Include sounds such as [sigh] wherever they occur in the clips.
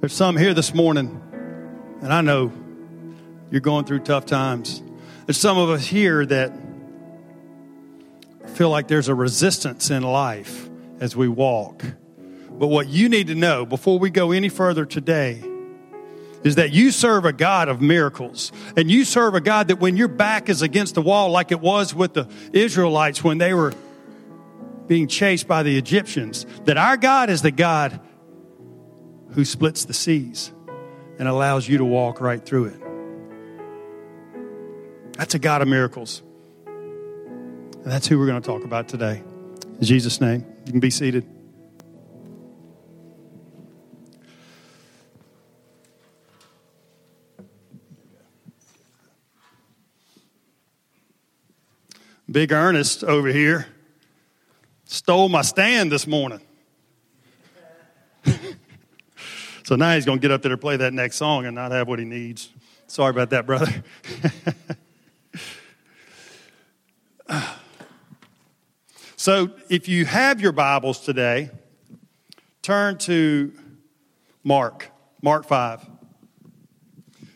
There's some here this morning, and I know you're going through tough times. There's some of us here that feel like there's a resistance in life as we walk. But what you need to know before we go any further today is that you serve a God of miracles. And you serve a God that when your back is against the wall, like it was with the Israelites when they were being chased by the Egyptians, that our God is the God who splits the seas and allows you to walk right through it. That's a God of miracles. And that's who we're going to talk about today. In Jesus' name, you can be seated. Big Ernest over here stole my stand this morning. So now he's going to get up there to play that next song and not have what he needs. Sorry about that, brother. [laughs] so if you have your Bibles today, turn to Mark, Mark 5.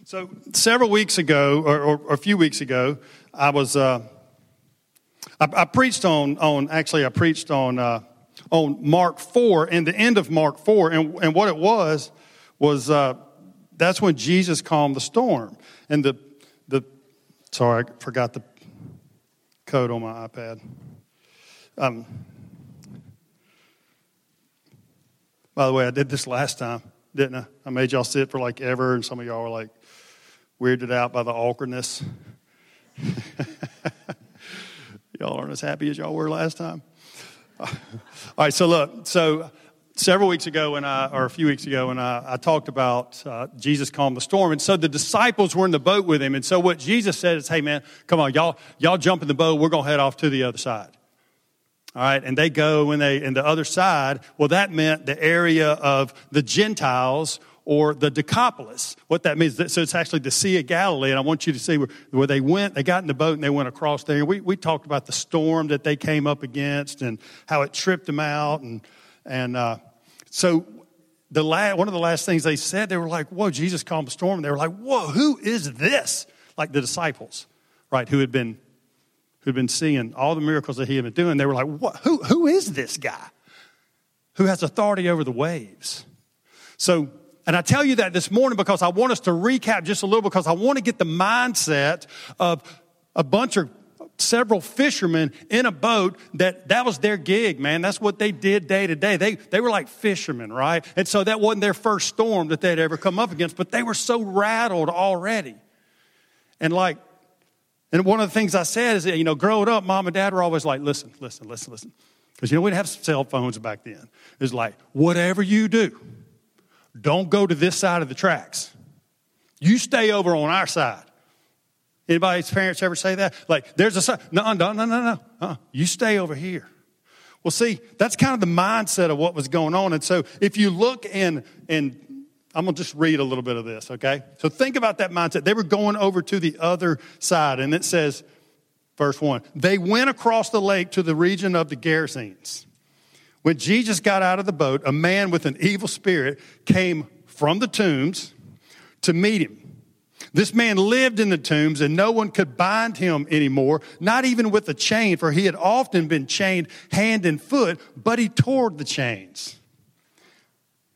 So several weeks ago, or, or a few weeks ago, I was. Uh, I, preached on, on, actually, I preached on, uh, on Mark 4 and the end of Mark 4. And, and what it was, was uh, that's when Jesus calmed the storm. And the, the, sorry, I forgot the code on my iPad. Um, by the way, I did this last time, didn't I? I made y'all sit for like ever, and some of y'all were like weirded out by the awkwardness. [laughs] Y'all aren't as happy as y'all were last time. [laughs] All right, so look, so several weeks ago when I, or a few weeks ago when I, I talked about uh, Jesus calmed the storm. And so the disciples were in the boat with him. And so what Jesus said is, hey man, come on, y'all, y'all jump in the boat. We're going to head off to the other side. All right. And they go when they, in the other side. Well, that meant the area of the Gentiles or the Decapolis. What that means, so it's actually the Sea of Galilee, and I want you to see where, where they went. They got in the boat and they went across there. We, we talked about the storm that they came up against and how it tripped them out. And, and uh, so the last, one of the last things they said, they were like, whoa, Jesus calmed the storm. They were like, whoa, who is this? Like the disciples, right, who had been, who had been seeing all the miracles that he had been doing. They were like, what, who, who is this guy who has authority over the waves? So and I tell you that this morning because I want us to recap just a little because I want to get the mindset of a bunch of several fishermen in a boat that that was their gig, man. That's what they did day to day. They, they were like fishermen, right? And so that wasn't their first storm that they'd ever come up against, but they were so rattled already. And like, and one of the things I said is that, you know, growing up, mom and dad were always like, listen, listen, listen, listen. Because, you know, we didn't have cell phones back then. It's like, whatever you do, don't go to this side of the tracks. You stay over on our side. Anybody's parents ever say that? Like, there's a side. No, no, no, no, no. Uh, you stay over here. Well, see, that's kind of the mindset of what was going on. And so if you look in, in I'm going to just read a little bit of this, okay? So think about that mindset. They were going over to the other side, and it says, verse 1 they went across the lake to the region of the Gerasenes. When Jesus got out of the boat, a man with an evil spirit came from the tombs to meet him. This man lived in the tombs and no one could bind him anymore, not even with a chain, for he had often been chained hand and foot, but he tore the chains.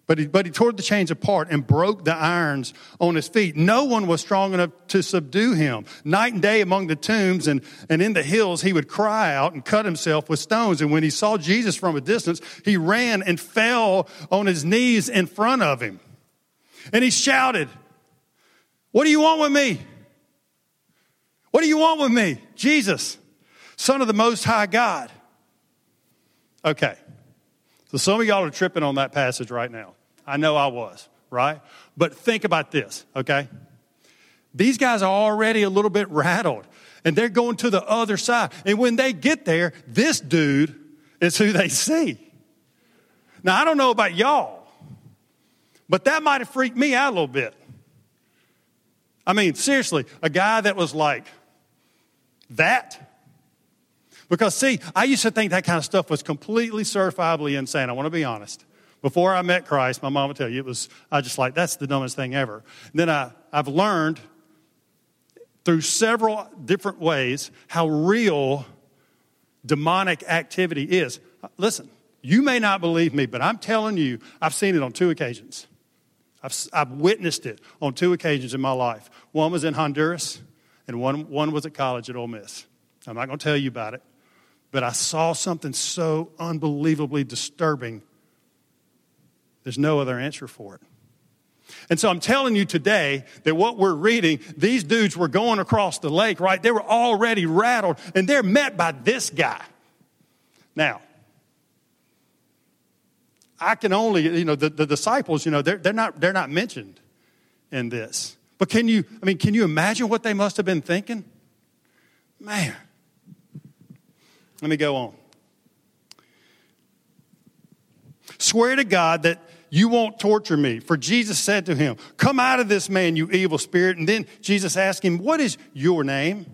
But he, but he tore the chains apart and broke the irons on his feet. No one was strong enough to subdue him. Night and day among the tombs and, and in the hills, he would cry out and cut himself with stones. And when he saw Jesus from a distance, he ran and fell on his knees in front of him. And he shouted, What do you want with me? What do you want with me? Jesus, Son of the Most High God. Okay. So some of y'all are tripping on that passage right now. I know I was, right? But think about this, okay? These guys are already a little bit rattled and they're going to the other side. And when they get there, this dude is who they see. Now, I don't know about y'all, but that might have freaked me out a little bit. I mean, seriously, a guy that was like that. Because, see, I used to think that kind of stuff was completely certifiably insane. I want to be honest. Before I met Christ, my mom would tell you, it was, I just like, that's the dumbest thing ever. And then I, I've learned through several different ways how real demonic activity is. Listen, you may not believe me, but I'm telling you, I've seen it on two occasions. I've, I've witnessed it on two occasions in my life. One was in Honduras, and one, one was at college at Ole Miss. I'm not going to tell you about it, but I saw something so unbelievably disturbing. There's no other answer for it. And so I'm telling you today that what we're reading, these dudes were going across the lake, right? They were already rattled, and they're met by this guy. Now, I can only, you know, the, the disciples, you know, they're, they're, not, they're not mentioned in this. But can you, I mean, can you imagine what they must have been thinking? Man. Let me go on. Swear to God that you won't torture me. For Jesus said to him, Come out of this man, you evil spirit. And then Jesus asked him, What is your name?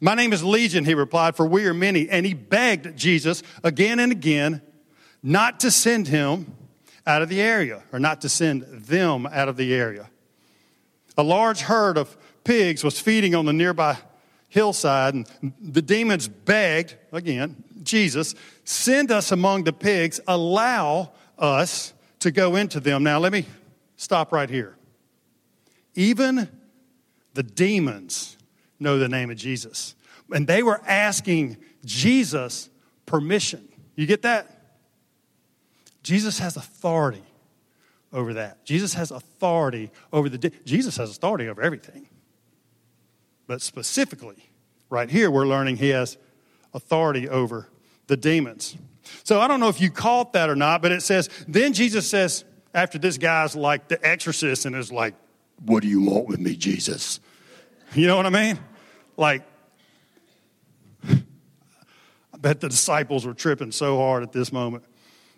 My name is Legion, he replied, for we are many. And he begged Jesus again and again not to send him out of the area, or not to send them out of the area. A large herd of pigs was feeding on the nearby hillside, and the demons begged, again, Jesus, send us among the pigs, allow us to go into them. Now, let me stop right here. Even the demons know the name of Jesus. And they were asking Jesus permission. You get that? Jesus has authority over that. Jesus has authority over the. Jesus has authority over everything. But specifically, right here, we're learning he has authority over the demons. So I don't know if you caught that or not, but it says, then Jesus says, after this guy's like the exorcist and is like, What do you want with me, Jesus? You know what I mean? Like, I bet the disciples were tripping so hard at this moment.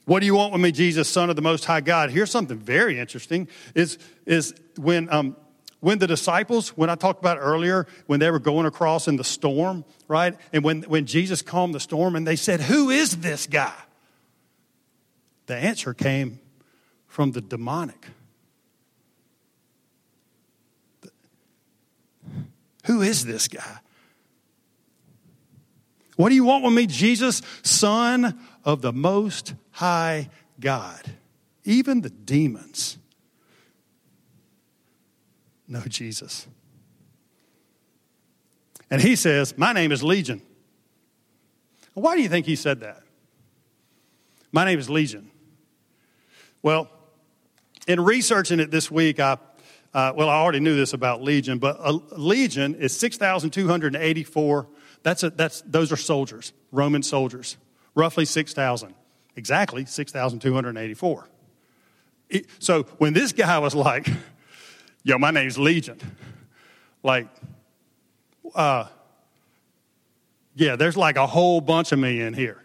What do you want with me, Jesus, Son of the Most High God? Here's something very interesting: is is when um, when the disciples, when I talked about earlier, when they were going across in the storm, right? And when, when Jesus calmed the storm and they said, Who is this guy? The answer came from the demonic. Who is this guy? What do you want with me, Jesus, Son of the Most High God? Even the demons know Jesus. And he says, My name is Legion. Why do you think he said that? My name is Legion. Well, in researching it this week, I, uh, well, I already knew this about Legion, but a Legion is 6,284. That's, a, that's those are soldiers, Roman soldiers, roughly 6,000, exactly 6,284. So when this guy was like, yo, my name's Legion. Like, uh, yeah, there's like a whole bunch of me in here.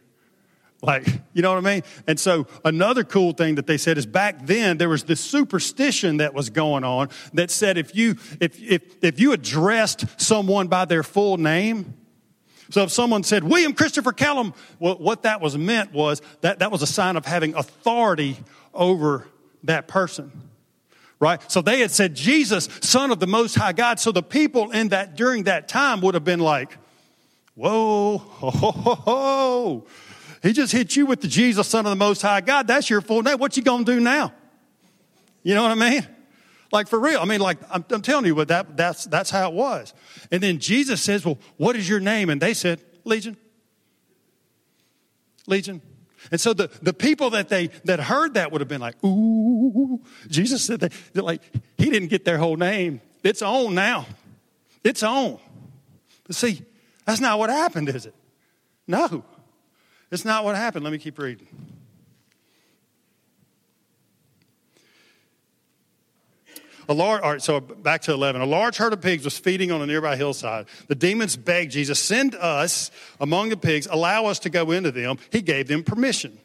Like, you know what I mean? And so another cool thing that they said is back then there was this superstition that was going on that said if you if if if you addressed someone by their full name, so if someone said William Christopher Kellum, well, what that was meant was that that was a sign of having authority over that person right? So they had said, Jesus, Son of the Most High God. So the people in that, during that time would have been like, whoa, ho, ho, ho, ho. He just hit you with the Jesus, Son of the Most High God. That's your full name. What you gonna do now? You know what I mean? Like for real. I mean, like I'm, I'm telling you, but that, that's, that's how it was. And then Jesus says, well, what is your name? And they said, Legion. Legion. And so the, the people that they that heard that would have been like, ooh, Jesus said that like he didn't get their whole name. It's on now. It's on. But see, that's not what happened, is it? No. It's not what happened. Let me keep reading. A large, all right, so back to 11. A large herd of pigs was feeding on a nearby hillside. The demons begged Jesus, send us among the pigs, allow us to go into them. He gave them permission.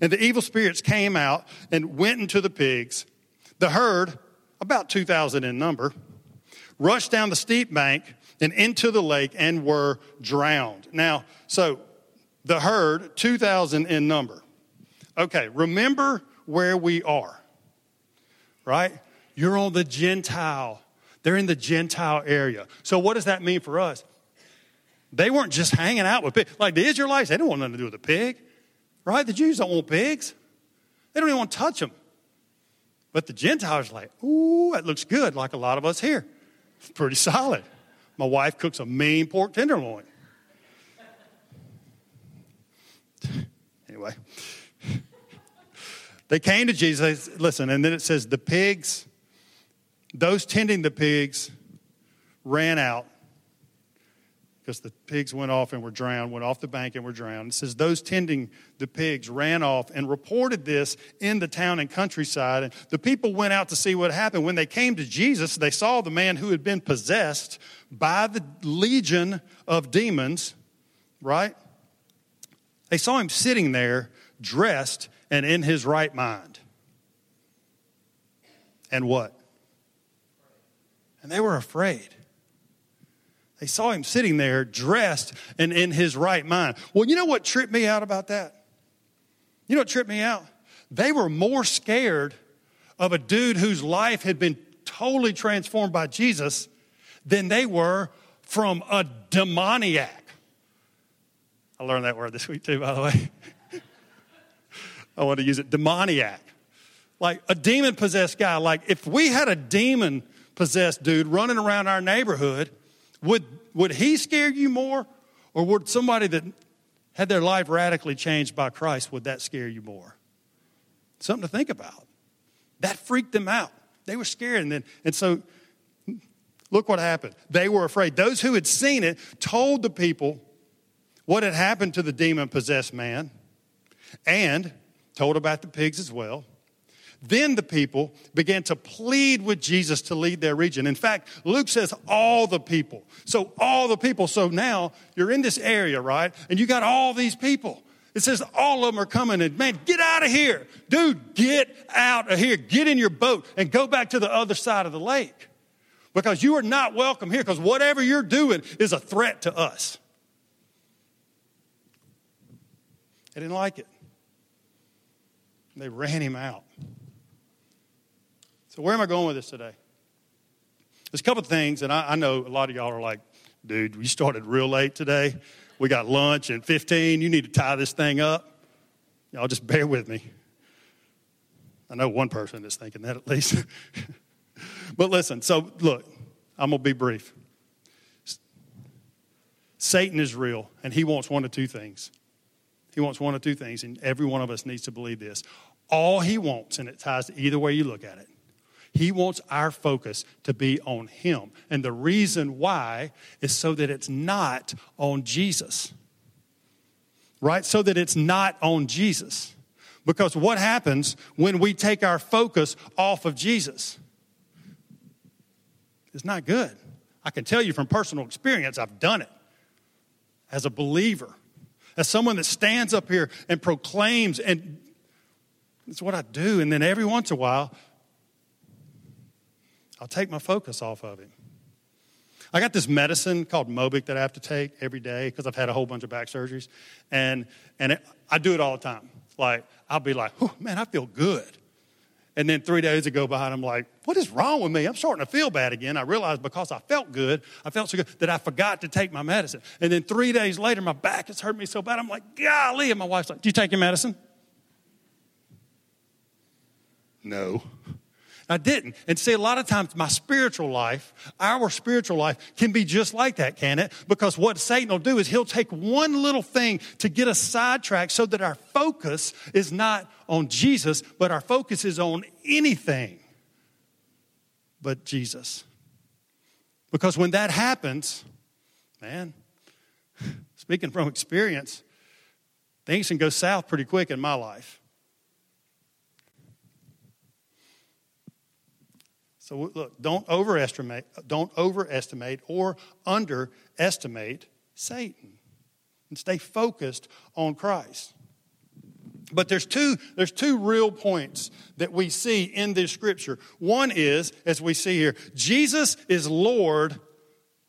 And the evil spirits came out and went into the pigs. The herd, about 2,000 in number, rushed down the steep bank and into the lake and were drowned. Now, so the herd, 2,000 in number. Okay, remember where we are, right? You're on the Gentile. They're in the Gentile area. So, what does that mean for us? They weren't just hanging out with pigs. Like the Israelites, they didn't want nothing to do with a pig, right? The Jews don't want pigs. They don't even want to touch them. But the Gentiles are like, ooh, that looks good, like a lot of us here. It's pretty solid. My wife cooks a mean pork tenderloin. [laughs] anyway, [laughs] they came to Jesus. Listen, and then it says the pigs, those tending the pigs, ran out because the pigs went off and were drowned, went off the bank and were drowned. It says those tending the pigs ran off and reported this in the town and countryside. And the people went out to see what happened. When they came to Jesus, they saw the man who had been possessed by the legion of demons, right? They saw him sitting there, dressed and in his right mind. And what? And they were afraid. They saw him sitting there dressed and in his right mind. Well, you know what tripped me out about that? You know what tripped me out? They were more scared of a dude whose life had been totally transformed by Jesus than they were from a demoniac. I learned that word this week too, by the way. [laughs] I want to use it demoniac. Like a demon possessed guy. Like if we had a demon possessed dude running around our neighborhood, would, would he scare you more? Or would somebody that had their life radically changed by Christ, would that scare you more? Something to think about. That freaked them out. They were scared. And then, and so look what happened. They were afraid. Those who had seen it told the people what had happened to the demon possessed man and told about the pigs as well. Then the people began to plead with Jesus to lead their region. In fact, Luke says all the people. So, all the people. So now you're in this area, right? And you got all these people. It says all of them are coming and, man, get out of here. Dude, get out of here. Get in your boat and go back to the other side of the lake. Because you are not welcome here, because whatever you're doing is a threat to us. They didn't like it. They ran him out. So, where am I going with this today? There's a couple of things, and I, I know a lot of y'all are like, dude, we started real late today. We got lunch in 15. You need to tie this thing up. Y'all just bear with me. I know one person that's thinking that at least. [laughs] but listen, so look, I'm going to be brief. Satan is real, and he wants one of two things. He wants one of two things, and every one of us needs to believe this. All he wants, and it ties to either way you look at it, he wants our focus to be on Him. And the reason why is so that it's not on Jesus. Right? So that it's not on Jesus. Because what happens when we take our focus off of Jesus? It's not good. I can tell you from personal experience, I've done it as a believer, as someone that stands up here and proclaims, and it's what I do. And then every once in a while, I'll take my focus off of him. I got this medicine called Mobic that I have to take every day because I've had a whole bunch of back surgeries. And, and it, I do it all the time. Like, I'll be like, oh, man, I feel good. And then three days ago behind, I'm like, what is wrong with me? I'm starting to feel bad again. I realized because I felt good, I felt so good that I forgot to take my medicine. And then three days later, my back has hurt me so bad. I'm like, golly. And my wife's like, do you take your medicine? No. I didn't. And see, a lot of times my spiritual life, our spiritual life, can be just like that, can it? Because what Satan will do is he'll take one little thing to get us sidetracked so that our focus is not on Jesus, but our focus is on anything but Jesus. Because when that happens, man, [laughs] speaking from experience, things can go south pretty quick in my life. So look, don't overestimate, don't overestimate or underestimate Satan. And stay focused on Christ. But there's two, there's two real points that we see in this scripture. One is, as we see here, Jesus is Lord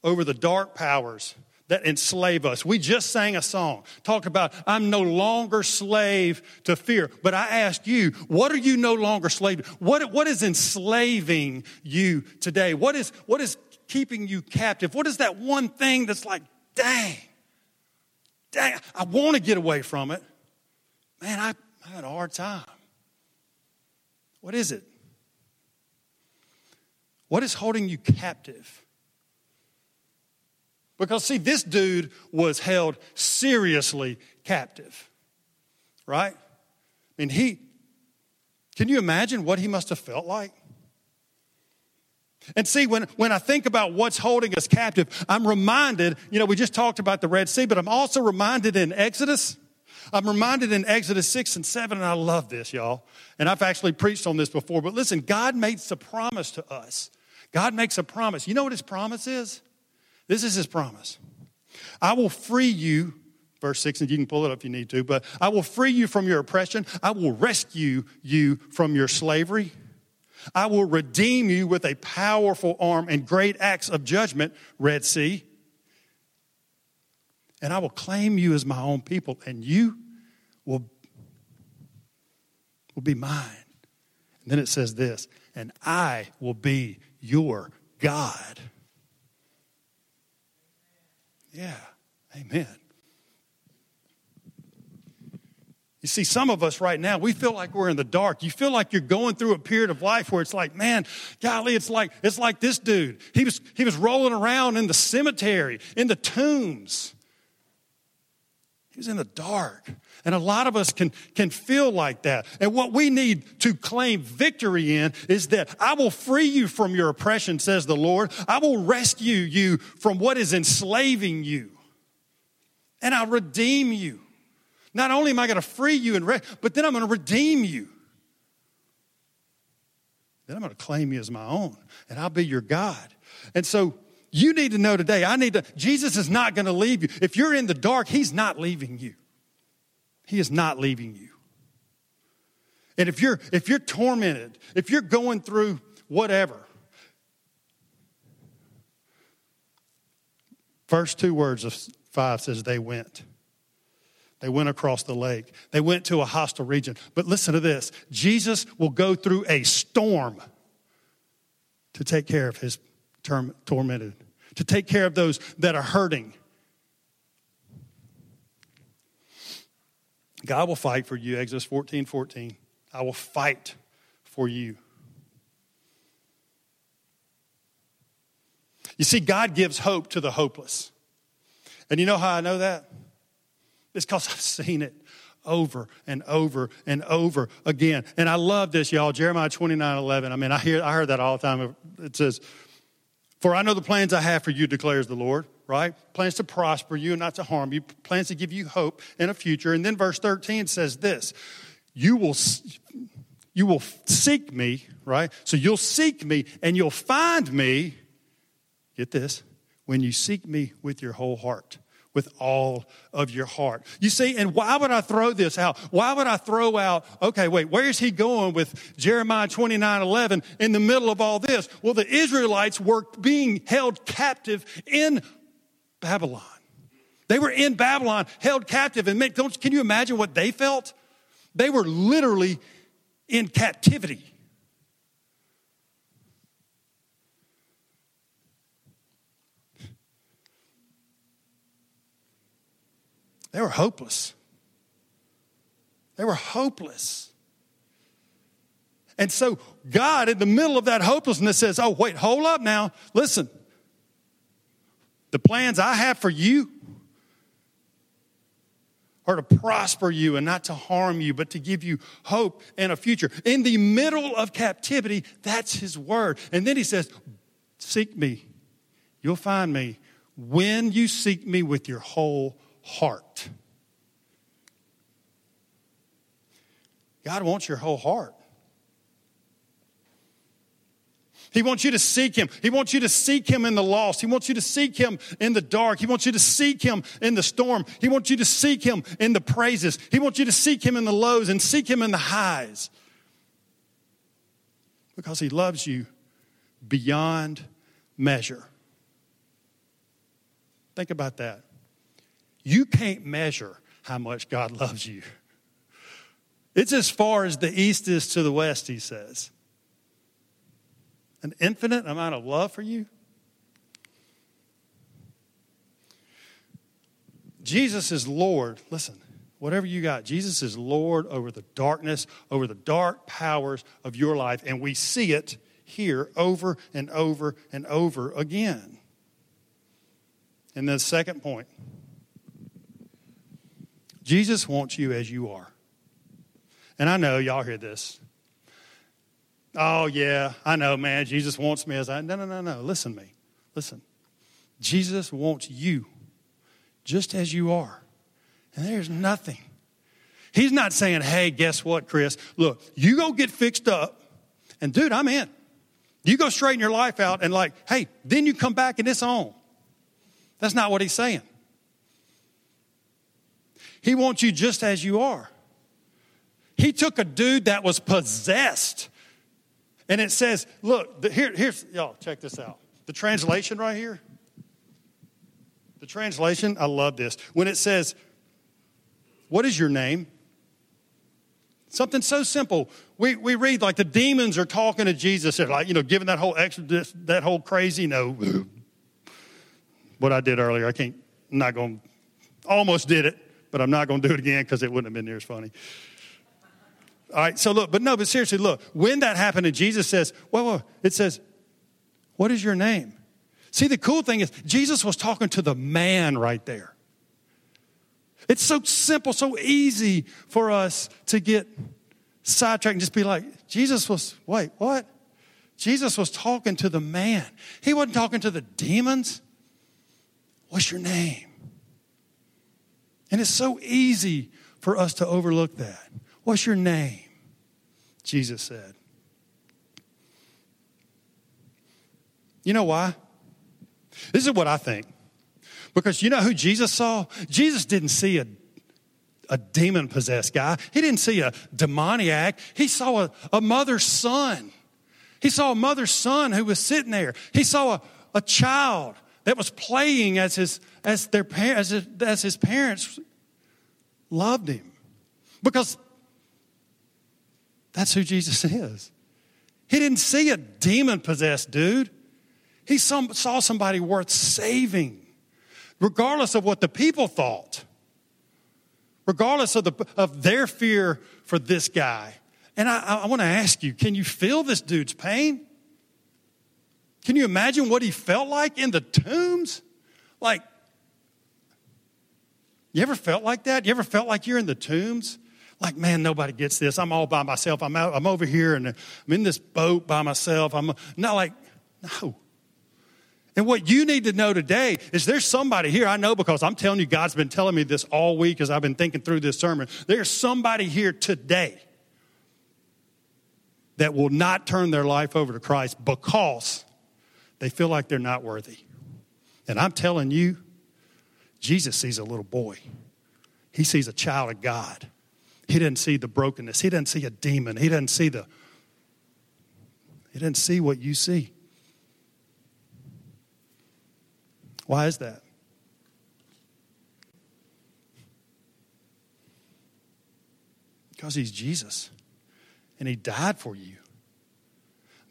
over the dark powers that enslave us. We just sang a song, talk about, I'm no longer slave to fear. But I ask you, what are you no longer slave to? What, what is enslaving you today? What is, what is keeping you captive? What is that one thing that's like, dang, dang, I want to get away from it. Man, I, I had a hard time. What is it? What is holding you captive? Because, see, this dude was held seriously captive, right? I mean, he, can you imagine what he must have felt like? And see, when, when I think about what's holding us captive, I'm reminded, you know, we just talked about the Red Sea, but I'm also reminded in Exodus. I'm reminded in Exodus 6 and 7, and I love this, y'all. And I've actually preached on this before, but listen, God makes a promise to us. God makes a promise. You know what his promise is? This is his promise. I will free you, verse 6, and you can pull it up if you need to, but I will free you from your oppression. I will rescue you from your slavery. I will redeem you with a powerful arm and great acts of judgment, Red Sea. And I will claim you as my own people, and you will, will be mine. And then it says this, and I will be your God. Yeah, amen. You see, some of us right now, we feel like we're in the dark. You feel like you're going through a period of life where it's like, man, golly, it's like, it's like this dude. He was, he was rolling around in the cemetery, in the tombs. He was in the dark. And a lot of us can, can feel like that. And what we need to claim victory in is that I will free you from your oppression, says the Lord. I will rescue you from what is enslaving you. And I'll redeem you. Not only am I going to free you and re- but then I'm going to redeem you. Then I'm going to claim you as my own, and I'll be your God. And so you need to know today, I need to, Jesus is not going to leave you. If you're in the dark, He's not leaving you. He is not leaving you. And if you're if you're tormented, if you're going through whatever, first two words of five says they went. They went across the lake. They went to a hostile region. But listen to this Jesus will go through a storm to take care of his tormented, to take care of those that are hurting, God will fight for you, Exodus 14 14. I will fight for you. You see, God gives hope to the hopeless. And you know how I know that? It's because I've seen it over and over and over again. And I love this, y'all. Jeremiah 29 11. I mean, I, hear, I heard that all the time. It says, For I know the plans I have for you, declares the Lord right? Plans to prosper you and not to harm you, plans to give you hope in a future. And then verse 13 says this You will. You will seek me, right? So you'll seek me and you'll find me. Get this when you seek me with your whole heart with all of your heart. You see, and why would I throw this out? Why would I throw out, okay, wait, where's he going with Jeremiah 29 11 in the middle of all this? Well, the Israelites were being held captive in Babylon. They were in Babylon, held captive. And can you imagine what they felt? They were literally in captivity. They were hopeless. They were hopeless. And so God, in the middle of that hopelessness, says, Oh, wait, hold up now. Listen, the plans I have for you are to prosper you and not to harm you, but to give you hope and a future. In the middle of captivity, that's his word. And then he says, Seek me. You'll find me when you seek me with your whole heart. God wants your whole heart. He wants you to seek Him. He wants you to seek Him in the lost. He wants you to seek Him in the dark. He wants you to seek Him in the storm. He wants you to seek Him in the praises. He wants you to seek Him in the lows and seek Him in the highs. Because He loves you beyond measure. Think about that. You can't measure how much God loves you. It's as far as the east is to the west, he says. An infinite amount of love for you. Jesus is Lord. Listen, whatever you got, Jesus is Lord over the darkness, over the dark powers of your life. And we see it here over and over and over again. And the second point Jesus wants you as you are. And I know y'all hear this. Oh, yeah, I know, man. Jesus wants me as I. No, no, no, no. Listen to me. Listen. Jesus wants you just as you are. And there's nothing. He's not saying, hey, guess what, Chris? Look, you go get fixed up, and dude, I'm in. You go straighten your life out, and like, hey, then you come back and it's on. That's not what he's saying. He wants you just as you are. He took a dude that was possessed. And it says, look, the, here, here's, y'all, check this out. The translation right here. The translation, I love this. When it says, What is your name? Something so simple. We, we read like the demons are talking to Jesus. They're like, you know, giving that whole that whole crazy, you know, what I did earlier. I can't, I'm not going, to, almost did it, but I'm not going to do it again because it wouldn't have been near as funny. All right, so look, but no, but seriously, look, when that happened and Jesus says, well, well, it says, what is your name? See, the cool thing is, Jesus was talking to the man right there. It's so simple, so easy for us to get sidetracked and just be like, Jesus was, wait, what? Jesus was talking to the man. He wasn't talking to the demons. What's your name? And it's so easy for us to overlook that. What's your name? Jesus said. You know why? This is what I think. Because you know who Jesus saw? Jesus didn't see a, a demon possessed guy, he didn't see a demoniac. He saw a, a mother's son. He saw a mother's son who was sitting there. He saw a, a child that was playing as his, as their, his, as his parents loved him. Because that's who Jesus is. He didn't see a demon possessed dude. He saw somebody worth saving, regardless of what the people thought, regardless of, the, of their fear for this guy. And I, I want to ask you can you feel this dude's pain? Can you imagine what he felt like in the tombs? Like, you ever felt like that? You ever felt like you're in the tombs? Like, man, nobody gets this. I'm all by myself. I'm out, I'm over here and I'm in this boat by myself. I'm not like, no. And what you need to know today is there's somebody here, I know because I'm telling you, God's been telling me this all week as I've been thinking through this sermon. There's somebody here today that will not turn their life over to Christ because they feel like they're not worthy. And I'm telling you, Jesus sees a little boy, he sees a child of God. He didn't see the brokenness, he didn't see a demon, he didn't see the. He didn't see what you see. Why is that? Because he's Jesus and he died for you.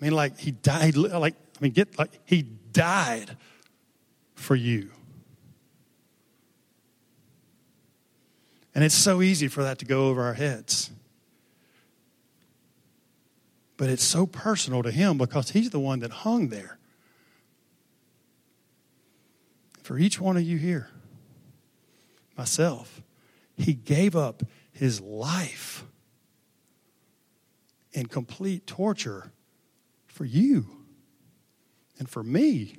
I mean, like, he died, like, I mean, get, like, he died for you. And it's so easy for that to go over our heads. But it's so personal to him because he's the one that hung there. for each one of you here, myself, he gave up his life in complete torture for you and for me.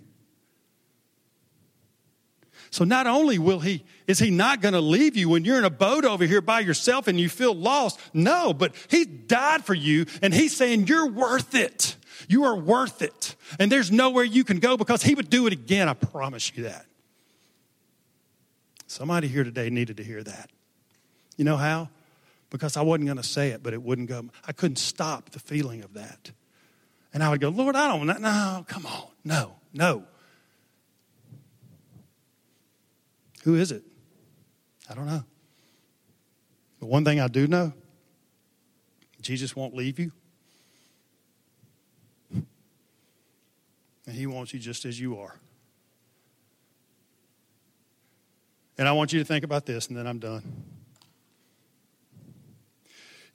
So not only will he is he not going to leave you when you're in a boat over here by yourself and you feel lost. No, but he died for you and he's saying you're worth it. You are worth it. And there's nowhere you can go because he would do it again, I promise you that. Somebody here today needed to hear that. You know how? Because I wasn't going to say it, but it wouldn't go. I couldn't stop the feeling of that. And I would go, Lord, I don't. No, come on. No, no. Who is it? I don't know. But one thing I do know Jesus won't leave you. And he wants you just as you are. And I want you to think about this, and then I'm done.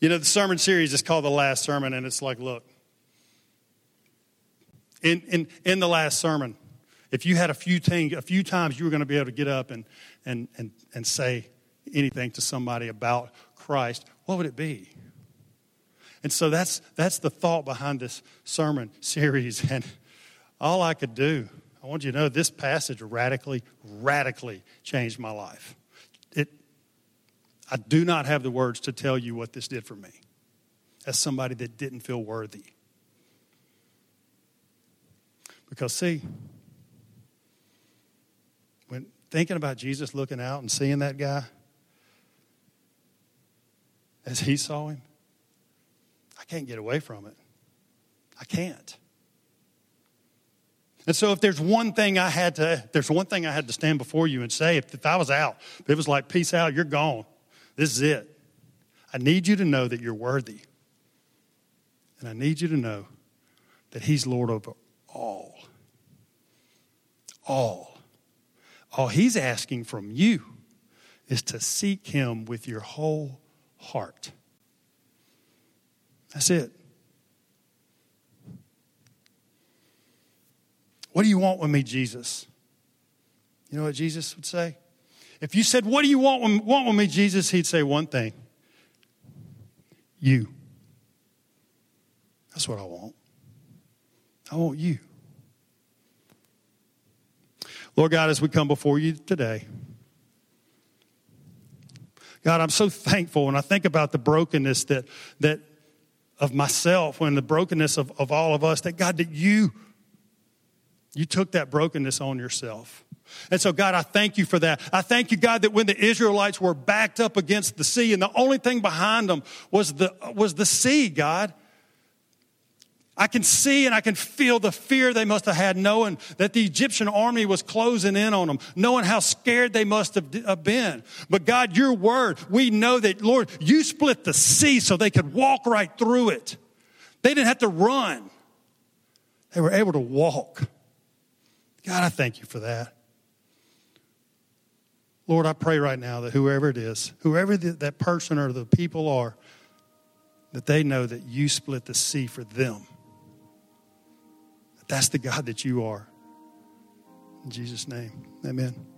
You know, the sermon series is called The Last Sermon, and it's like, look, in, in, in the last sermon, if you had a few, things, a few times you were going to be able to get up and, and, and, and say anything to somebody about Christ, what would it be? And so that's, that's the thought behind this sermon [laughs] series. And all I could do, I want you to know this passage radically, radically changed my life. It, I do not have the words to tell you what this did for me as somebody that didn't feel worthy. Because, see, thinking about Jesus looking out and seeing that guy as he saw him, I can't get away from it. I can't. And so if there's one thing I had to, there's one thing I had to stand before you and say, if, if I was out, if it was like, peace out, you're gone. This is it. I need you to know that you're worthy. And I need you to know that He's Lord over all. All. All He's asking from you is to seek Him with your whole heart. That's it. What do you want with me, Jesus? You know what Jesus would say? If you said, What do you want, want with me, Jesus? He'd say one thing You. That's what I want. I want you. Lord God, as we come before you today, God, I'm so thankful when I think about the brokenness that, that of myself and the brokenness of, of all of us, that God, that you you took that brokenness on yourself. And so, God, I thank you for that. I thank you, God, that when the Israelites were backed up against the sea and the only thing behind them was the, was the sea, God, I can see and I can feel the fear they must have had knowing that the Egyptian army was closing in on them, knowing how scared they must have been. But God, your word, we know that, Lord, you split the sea so they could walk right through it. They didn't have to run. They were able to walk. God, I thank you for that. Lord, I pray right now that whoever it is, whoever that person or the people are, that they know that you split the sea for them. That's the God that you are. In Jesus' name, amen.